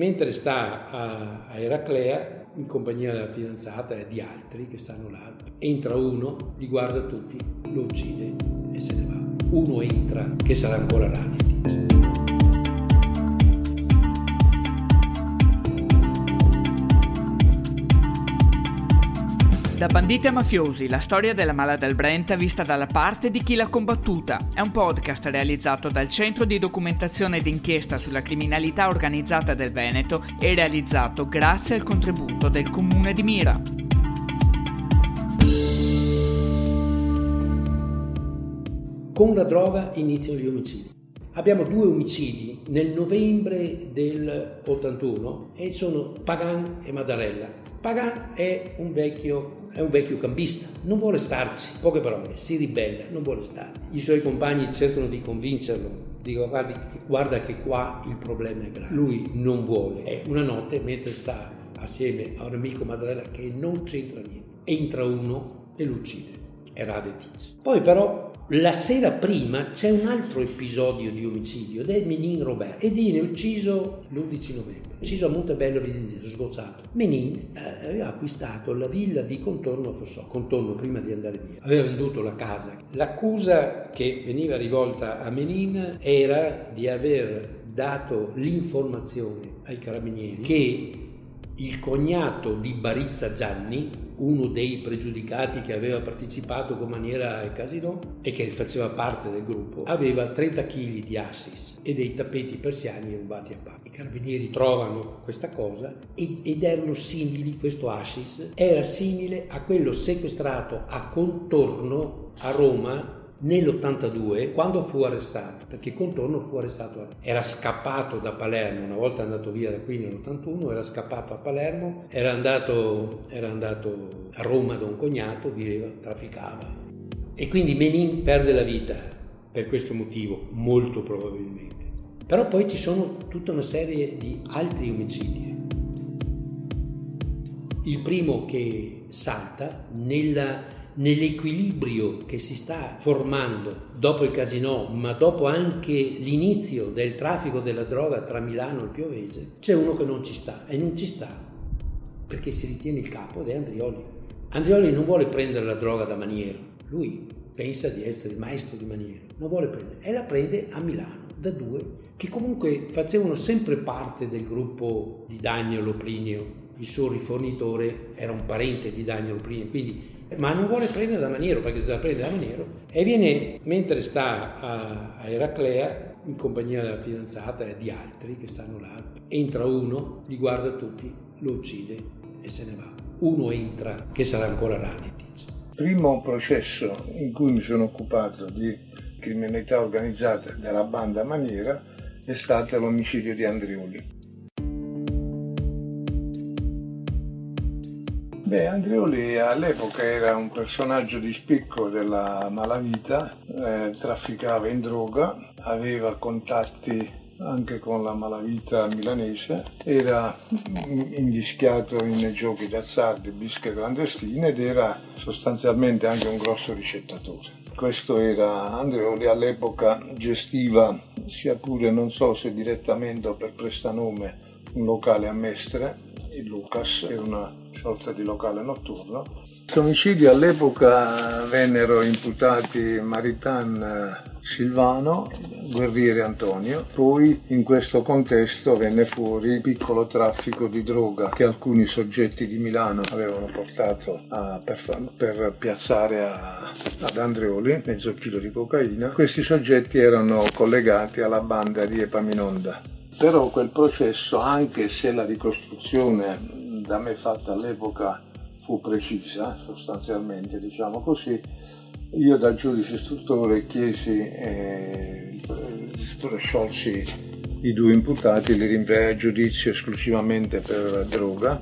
mentre sta a, a Eraclea in compagnia della fidanzata e di altri che stanno là. Entra uno, li guarda tutti, lo uccide e se ne va. Uno entra che sarà ancora Raditz. Da banditi a mafiosi, la storia della mala del Brenta vista dalla parte di chi l'ha combattuta. È un podcast realizzato dal Centro di Documentazione ed Inchiesta sulla Criminalità Organizzata del Veneto e realizzato grazie al contributo del Comune di Mira. Con la droga iniziano gli omicidi. Abbiamo due omicidi nel novembre del 81 e sono Pagan e Madarella. Pagan è un vecchio è un vecchio cambista, non vuole starci, poche parole, si ribella, non vuole stare. I suoi compagni cercano di convincerlo, dicono guardi, guarda che qua il problema è grave. Lui non vuole. È una notte mentre sta assieme a un amico Madrella che non c'entra niente. Entra uno e lo uccide. È Radetic. Poi però la sera prima c'è un altro episodio di omicidio ed è Menin Robert e viene ucciso l'11 novembre. Ucciso a Montebello Videnzino, sgozzato. Menin eh, aveva acquistato la villa di Contorno Fossò, Contorno prima di andare via. Aveva venduto la casa. L'accusa che veniva rivolta a Menin era di aver dato l'informazione ai carabinieri che il cognato di Barizza Gianni, uno dei pregiudicati che aveva partecipato con maniera al casino e che faceva parte del gruppo, aveva 30 kg di assis e dei tappeti persiani rubati a parte. I carabinieri trovano questa cosa ed erano simili, questo assis era simile a quello sequestrato a contorno a Roma nell'82 quando fu arrestato, perché Contorno fu arrestato, era scappato da Palermo, una volta andato via da qui nell'81, era scappato a Palermo, era andato, era andato a Roma da un cognato, viveva, trafficava. E quindi Menin perde la vita per questo motivo, molto probabilmente. Però poi ci sono tutta una serie di altri omicidi. Il primo che salta nella nell'equilibrio che si sta formando dopo il casino, ma dopo anche l'inizio del traffico della droga tra Milano e Piovese, c'è uno che non ci sta e non ci sta perché si ritiene il capo ed è Andrioli. Andrioli non vuole prendere la droga da Maniero, lui pensa di essere il maestro di Maniero, non vuole prendere e la prende a Milano da due che comunque facevano sempre parte del gruppo di Dagnolo Plinio, il suo rifornitore era un parente di Dagnolo Plinio, quindi ma non vuole prendere da Maniero perché se la prende da Maniero. E viene mentre sta a, a Eraclea in compagnia della fidanzata e di altri che stanno là entra uno li guarda tutti lo uccide e se ne va. Uno entra che sarà ancora Raditich primo processo in cui mi sono occupato di criminalità organizzata della banda Maniera è stato l'omicidio di Andrioli Beh, Andreoli all'epoca era un personaggio di spicco della malavita, eh, trafficava in droga, aveva contatti anche con la malavita milanese, era invischiato in giochi d'azzardo, bische clandestine ed era sostanzialmente anche un grosso ricettatore. Questo era Andreoli, all'epoca gestiva, sia pure non so se direttamente o per prestanome, un locale a Mestre, il Lucas, era una sorta di locale notturno. Questi omicidi all'epoca vennero imputati Maritan Silvano, Guerriere Antonio, poi in questo contesto venne fuori il piccolo traffico di droga che alcuni soggetti di Milano avevano portato a, per, per, piazzare a, ad Andreoli, mezzo chilo di cocaina. Questi soggetti erano collegati alla banda di Epaminonda. Però quel processo, anche se la ricostruzione da me fatta all'epoca fu precisa, sostanzialmente, diciamo così, io da giudice istruttore chiesi, eh, sciolsi i due imputati, li rinviai a giudizio esclusivamente per droga,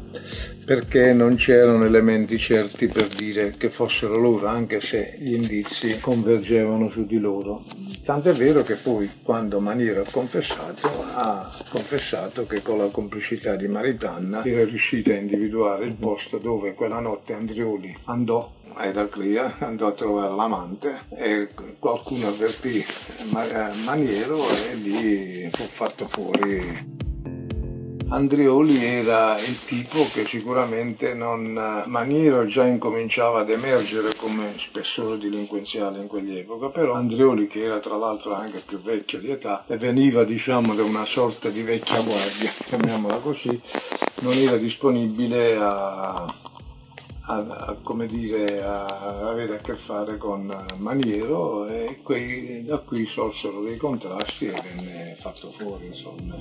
perché non c'erano elementi certi per dire che fossero loro, anche se gli indizi convergevano su di loro. Tant'è vero che poi, quando Maniero ha confessato, ha confessato che con la complicità di Maritanna era riuscita a individuare il posto dove quella notte Andrioli andò a Eraclea, andò a trovare l'amante e qualcuno avvertì Maniero e lì fu fatto fuori. Andrioli era il tipo che sicuramente non... Maniero già incominciava ad emergere come spessore delinquenziale in quell'epoca, però Andrioli, che era tra l'altro anche più vecchio di età, e veniva diciamo da una sorta di vecchia guardia, chiamiamola così, non era disponibile a a, a, come dire, a avere a che fare con Maniero e qui, da qui sorsero dei contrasti e venne fatto fuori insomma.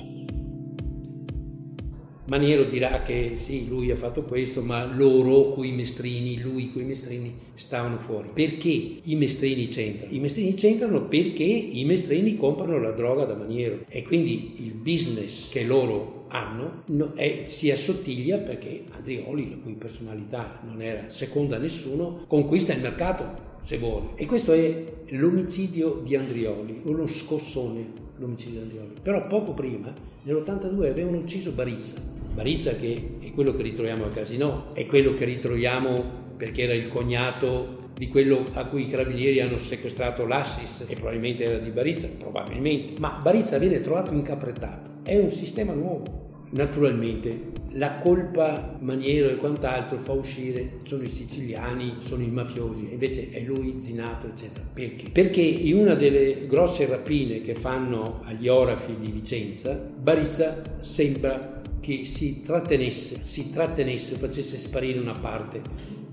Maniero dirà che sì, lui ha fatto questo, ma loro, quei mestrini, lui, quei mestrini, stavano fuori. Perché i mestrini c'entrano? I mestrini c'entrano perché i mestrini comprano la droga da Maniero e quindi il business che loro hanno no, è, si assottiglia perché Andrioli, la cui personalità non era seconda a nessuno, conquista il mercato se vuole. E questo è l'omicidio di Andrioli, uno scossone l'omicidio di Andrioli. Però poco prima, nell'82, avevano ucciso Barizza Barizza che è quello che ritroviamo al casino, è quello che ritroviamo perché era il cognato di quello a cui i carabinieri hanno sequestrato l'Assis e probabilmente era di Barizza, probabilmente, ma Barizza viene trovato incaprettato, è un sistema nuovo. Naturalmente la colpa Maniero e quant'altro fa uscire sono i siciliani, sono i mafiosi, invece è lui Zinato, eccetera. Perché? Perché in una delle grosse rapine che fanno agli orafi di Vicenza, Barizza sembra che si trattenesse, si trattenesse, facesse sparire una parte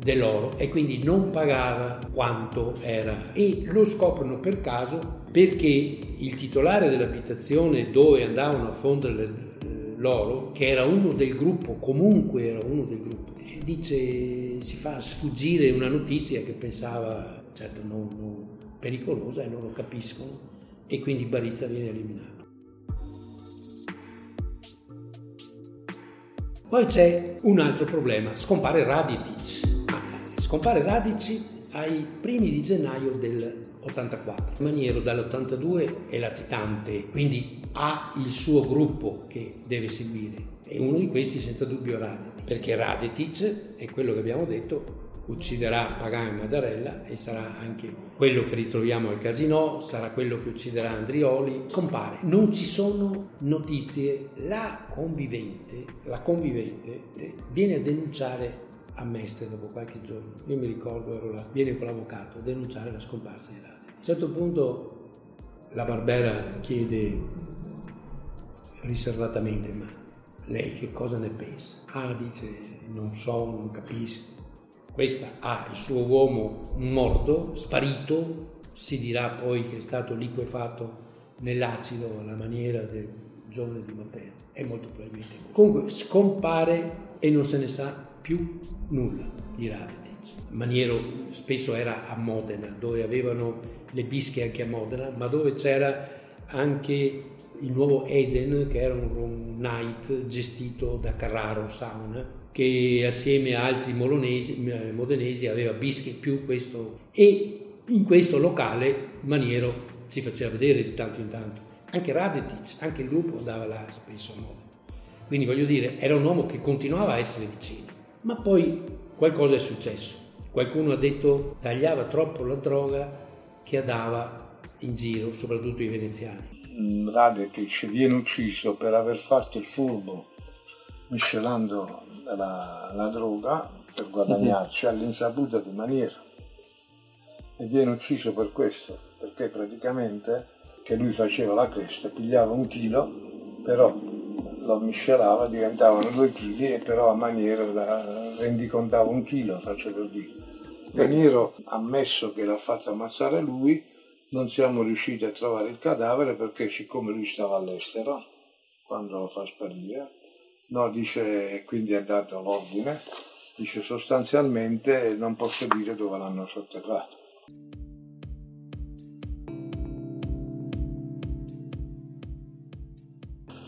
dell'oro e quindi non pagava quanto era e lo scoprono per caso perché il titolare dell'abitazione dove andavano a fondere l'oro, che era uno del gruppo, comunque era uno del gruppo, dice, si fa sfuggire una notizia che pensava, certo, non, non pericolosa e loro capiscono e quindi Barizza viene eliminato. Poi c'è un altro problema, scompare Raditic. Scompare Radici ai primi di gennaio del 84. Maniero dall'82 è latitante, quindi ha il suo gruppo che deve seguire e uno di questi senza dubbio Raditic, perché Raditic è quello che abbiamo detto ucciderà Pagan e Madarella e sarà anche quello che ritroviamo al casino, sarà quello che ucciderà Andrioli, compare. Non ci sono notizie, la convivente, la convivente eh, viene a denunciare a Mestre dopo qualche giorno, io mi ricordo ero là, viene con l'avvocato a denunciare la scomparsa di Rade. A un certo punto la Barbera chiede riservatamente, ma lei che cosa ne pensa? Ah, dice, non so, non capisco questa ha il suo uomo morto, sparito, si dirà poi che è stato liquefatto nell'acido alla maniera del giovane di Matteo, è molto probabilmente così. Comunque scompare e non se ne sa più nulla di Radetic. Maniero spesso era a Modena, dove avevano le bische anche a Modena, ma dove c'era anche il nuovo Eden, che era un night gestito da Carraro Sauna, che assieme a altri eh, modenesi aveva Bischi più questo e in questo locale Maniero si faceva vedere di tanto in tanto. Anche Radetic, anche il gruppo andava là spesso a Modena. Quindi voglio dire, era un uomo che continuava a essere vicino. Ma poi qualcosa è successo. Qualcuno ha detto tagliava troppo la droga che andava in giro, soprattutto i veneziani. Radetic viene ucciso per aver fatto il furbo miscelando la, la droga per guadagnarci mm-hmm. all'insaputa di Maniera e viene ucciso per questo perché praticamente che lui faceva la cresta pigliava un chilo però lo miscelava diventavano due chili e però a Maniero rendicontava un chilo faccio per dire Maniero ha ammesso che l'ha fatto ammazzare lui non siamo riusciti a trovare il cadavere perché siccome lui stava all'estero quando lo fa sparire No, dice, quindi è dato l'ordine, dice sostanzialmente non posso dire dove l'hanno sotterrato.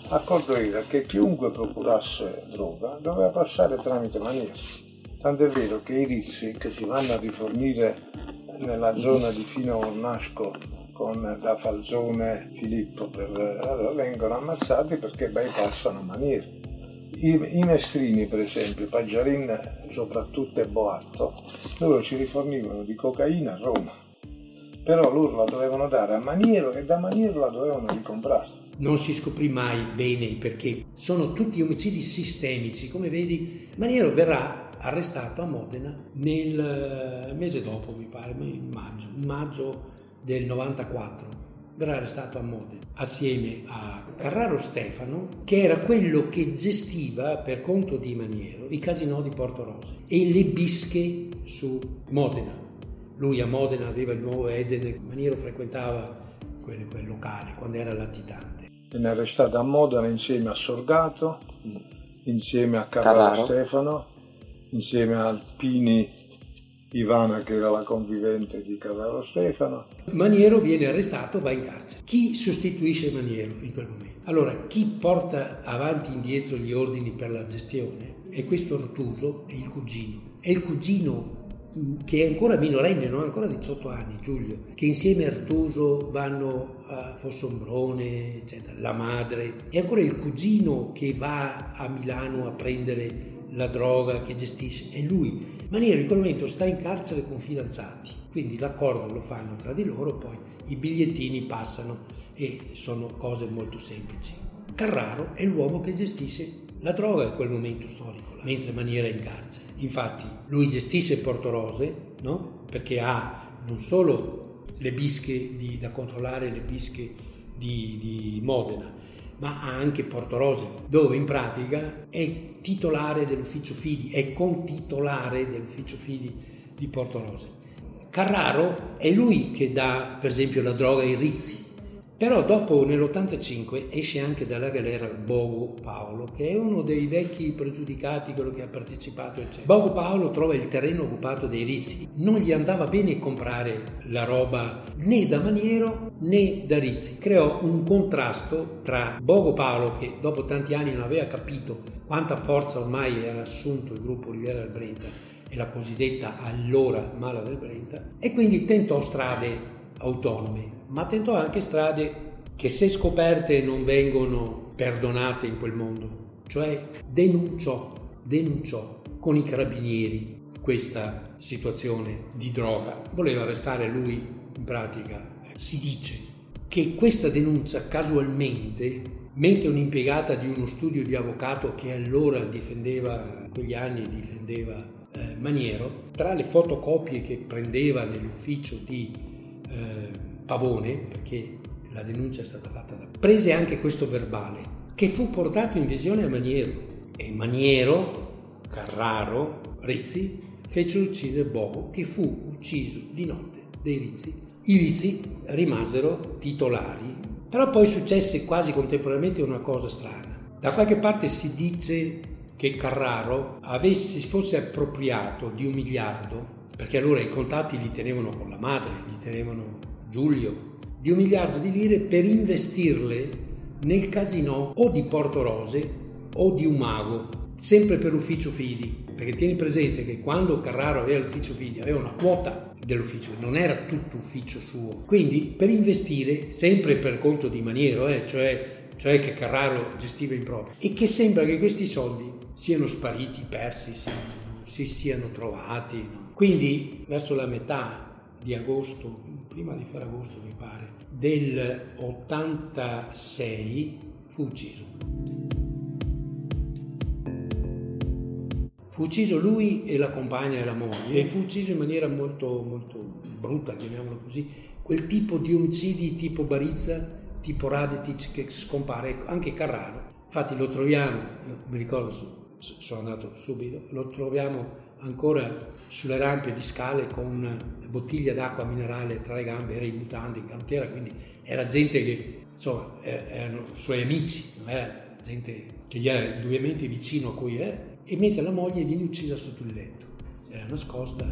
L'accordo era che chiunque procurasse droga doveva passare tramite maniera. Tanto è vero che i rizzi che si vanno a rifornire nella zona di Fino Ornasco con da Falzone Filippo per, allora, vengono ammazzati perché bypassano maniere. I, I, mestrini, per esempio, Paggiarin soprattutto e Boatto, loro ci rifornivano di cocaina a Roma, però loro la dovevano dare a Maniero e da Maniero la dovevano ricomprare. Non si scoprì mai bene perché. Sono tutti omicidi sistemici, come vedi, Maniero verrà arrestato a Modena nel mese dopo, mi pare, in maggio, in maggio del 94 verrà arrestato a Modena assieme a Carraro Stefano, che era quello che gestiva per conto di Maniero i casinò di Porto Rose e le bische su Modena. Lui a Modena aveva il nuovo Eden, Maniero frequentava quel, quel locale quando era latitante. Viene arrestato a Modena insieme a Sorgato, insieme a Carraro. Stefano, insieme a Alpini Ivana che era la convivente di Carraro Stefano. Maniero viene arrestato, va in carcere. Chi sostituisce Maniero in quel momento? Allora, chi porta avanti e indietro gli ordini per la gestione è questo Ortuso e il cugino. È il cugino che è ancora minorenne, non ha ancora 18 anni, Giulio, che insieme a Artuso vanno a Fossombrone, eccetera, la madre, è ancora il cugino che va a Milano a prendere la droga che gestisce, è lui. Maniero in quel momento sta in carcere con fidanzati, quindi l'accordo lo fanno tra di loro, poi i bigliettini passano e sono cose molto semplici. Carraro è l'uomo che gestisce la droga in quel momento storico, mentre Maniera è in carcere. Infatti lui gestisce Porto Rose, no? perché ha non solo le bische di, da controllare, le bische di, di Modena, ma anche Porto Rose, dove in pratica è titolare dell'ufficio Fidi, è contitolare dell'ufficio Fidi di Porto Rose. Carraro è lui che dà per esempio la droga ai Rizzi, però dopo nell'85 esce anche dalla galera Bogo Paolo, che è uno dei vecchi pregiudicati, quello che ha partecipato, eccetera. Bogo Paolo trova il terreno occupato dai Rizzi. Non gli andava bene comprare la roba né da Maniero né da Rizzi. Creò un contrasto tra Bogo Paolo, che dopo tanti anni non aveva capito quanta forza ormai era assunto il gruppo Riviera del Brenta e la cosiddetta allora Mala del Brenta, e quindi tentò strade autonome ma tentò anche strade che se scoperte non vengono perdonate in quel mondo, cioè denunciò, denunciò con i carabinieri questa situazione di droga. Voleva arrestare lui in pratica. Si dice che questa denuncia casualmente, mentre un'impiegata di uno studio di avvocato che allora difendeva, in quegli anni difendeva eh, Maniero, tra le fotocopie che prendeva nell'ufficio di eh, Pavone, perché la denuncia è stata fatta da... prese anche questo verbale, che fu portato in visione a Maniero. E Maniero, Carraro, Rizzi fecero uccidere Bobo, che fu ucciso di notte dai Rizzi. I Rizzi rimasero titolari, però poi successe quasi contemporaneamente una cosa strana. Da qualche parte si dice che Carraro avesse, fosse appropriato di un miliardo, perché allora i contatti li tenevano con la madre, li tenevano Giulio, di un miliardo di lire per investirle nel casino o di Porto Rose o di Umago, sempre per l'ufficio Fidi. Perché tieni presente che quando Carraro aveva l'ufficio Fidi aveva una quota dell'ufficio, non era tutto ufficio suo. Quindi per investire, sempre per conto di Maniero, eh, cioè, cioè che Carraro gestiva in proprio, e che sembra che questi soldi siano spariti, persi, si, si siano trovati. No? Quindi verso la metà di agosto, prima di Ferragosto mi pare, del 86 fu ucciso. Fu ucciso lui e la compagna e la moglie e fu ucciso in maniera molto, molto brutta, chiamiamolo così, quel tipo di omicidi tipo Barizza, tipo Radetic che scompare, anche Carraro. Infatti lo troviamo, mi ricordo, sono andato subito, lo troviamo ancora sulle rampe di scale con una bottiglia d'acqua minerale tra le gambe, era in mutande, in canottiera, quindi era gente che, insomma, erano suoi amici, non era gente che gli era indubbiamente vicino a cui è, e mentre la moglie viene uccisa sotto il letto, era nascosta.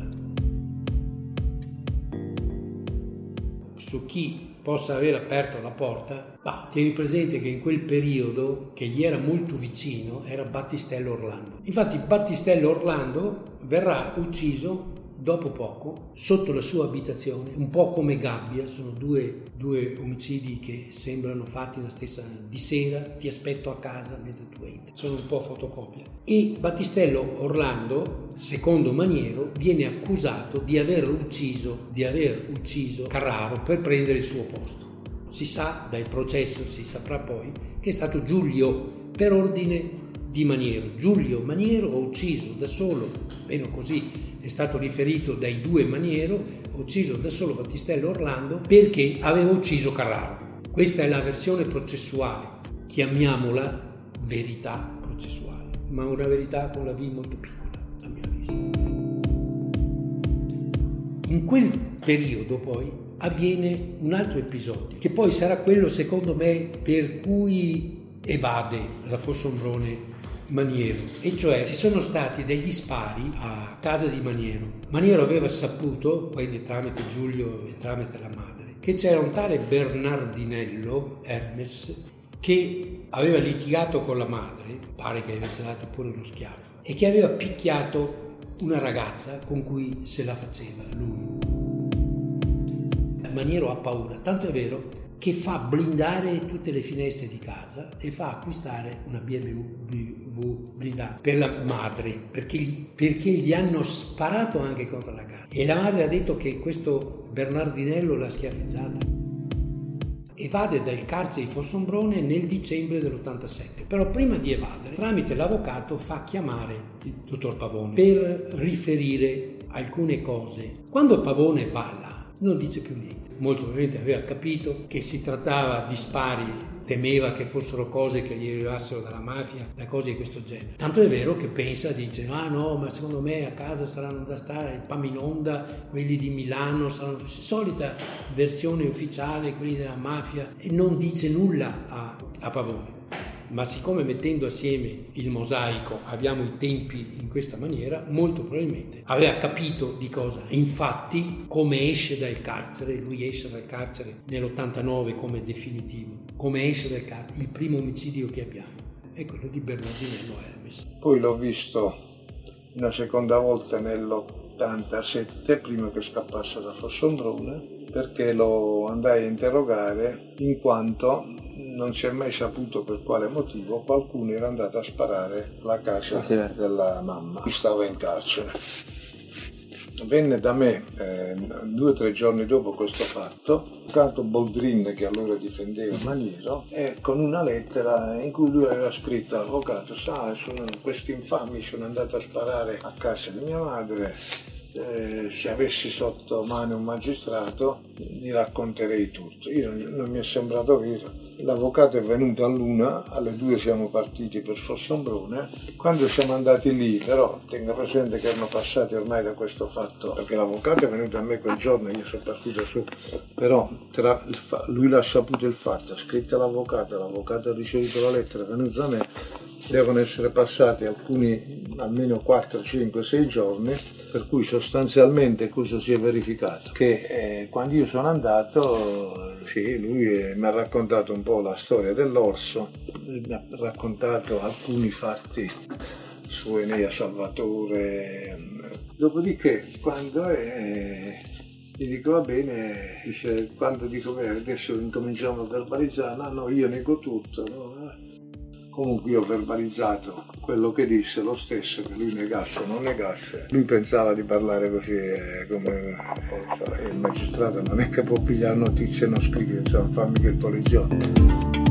Su chi possa aver aperto la porta, ma tieni presente che in quel periodo che gli era molto vicino era Battistello Orlando. Infatti Battistello Orlando verrà ucciso dopo poco sotto la sua abitazione, un po' come Gabbia, sono due, due omicidi che sembrano fatti la stessa di sera, ti aspetto a casa mentre tu entri, sono un po' fotocopia. E Battistello Orlando, secondo Maniero, viene accusato di aver ucciso, di aver ucciso Carraro per prendere il suo posto si sa dal processo, si saprà poi, che è stato Giulio per ordine di Maniero. Giulio Maniero ha ucciso da solo, meno così è stato riferito dai due Maniero, ucciso da solo Battistello Orlando perché aveva ucciso Carraro. Questa è la versione processuale, chiamiamola verità processuale, ma una verità con la V molto piccola, a mio avviso. In quel periodo poi avviene un altro episodio, che poi sarà quello secondo me per cui evade la Fossombrone Maniero, e cioè ci sono stati degli spari a casa di Maniero. Maniero aveva saputo, poi tramite Giulio e tramite la madre, che c'era un tale Bernardinello Hermes che aveva litigato con la madre, pare che avesse dato pure uno schiaffo, e che aveva picchiato una ragazza con cui se la faceva lui. Maniero ha paura, tanto è vero che fa blindare tutte le finestre di casa e fa acquistare una BMW blindata per la madre perché gli, perché gli hanno sparato anche contro la casa. E la madre ha detto che questo Bernardinello l'ha schiaffeggiata. Evade dal carcere di Fossombrone nel dicembre dell'87 però prima di evadere tramite l'avvocato fa chiamare il dottor Pavone per riferire alcune cose. Quando Pavone va là non dice più niente molto probabilmente aveva capito che si trattava di spari temeva che fossero cose che gli arrivassero dalla mafia, da cose di questo genere. Tanto è vero che pensa, dice, ah no, ma secondo me a casa saranno da stare i Paminonda, quelli di Milano, saranno la solita versione ufficiale, quelli della mafia, e non dice nulla a, a Pavone ma siccome mettendo assieme il mosaico abbiamo i tempi in questa maniera, molto probabilmente aveva capito di cosa. Infatti, come esce dal carcere, lui esce dal carcere nell'89 come definitivo, come esce dal carcere, il primo omicidio che abbiamo è quello di Bernardinello Hermes. Poi l'ho visto una seconda volta nell'87, prima che scappasse da Fossombrone, perché lo andai a interrogare in quanto non si è mai saputo per quale motivo qualcuno era andato a sparare alla casa della mamma che stava in carcere. Venne da me eh, due o tre giorni dopo questo fatto l'avvocato Boldrin che allora difendeva Maniero e con una lettera in cui lui aveva scritto all'avvocato sa sono, questi infami sono andati a sparare a casa di mia madre eh, se avessi sotto mano un magistrato gli racconterei tutto. Io non mi è sembrato vero. L'avvocato è venuto a luna, alle due siamo partiti per Fossombrone. Quando siamo andati lì, però tenga presente che erano passati ormai da questo fatto, perché l'avvocato è venuto a me quel giorno, io sono partito su, però fa- lui l'ha saputo il fatto, ha scritto all'avvocato, l'avvocato ha ricevuto la lettera, è venuto da me devono essere passati alcuni, almeno 4, 5, 6 giorni, per cui sostanzialmente cosa si è verificato? Che eh, quando io sono andato, sì, lui eh, mi ha raccontato un po' la storia dell'orso, mi ha raccontato alcuni fatti su Enea Salvatore, dopodiché quando è... Gli dico va bene, dice, quando dico beh, adesso incominciamo a verbalizzare, no, no, io nego tutto, no? Comunque io ho verbalizzato quello che disse, lo stesso, che lui negasse o non negasse. Lui pensava di parlare così eh, come eh, il magistrato non è che può pigliare notizie e non scrivere, insomma, fa mica il poliziotto.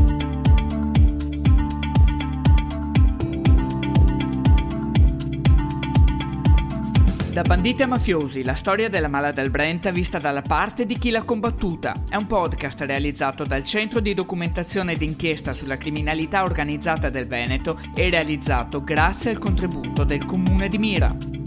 Da banditi a mafiosi, la storia della mala del Brenta vista dalla parte di chi l'ha combattuta. È un podcast realizzato dal Centro di Documentazione d'inchiesta sulla criminalità organizzata del Veneto e realizzato grazie al contributo del Comune di Mira.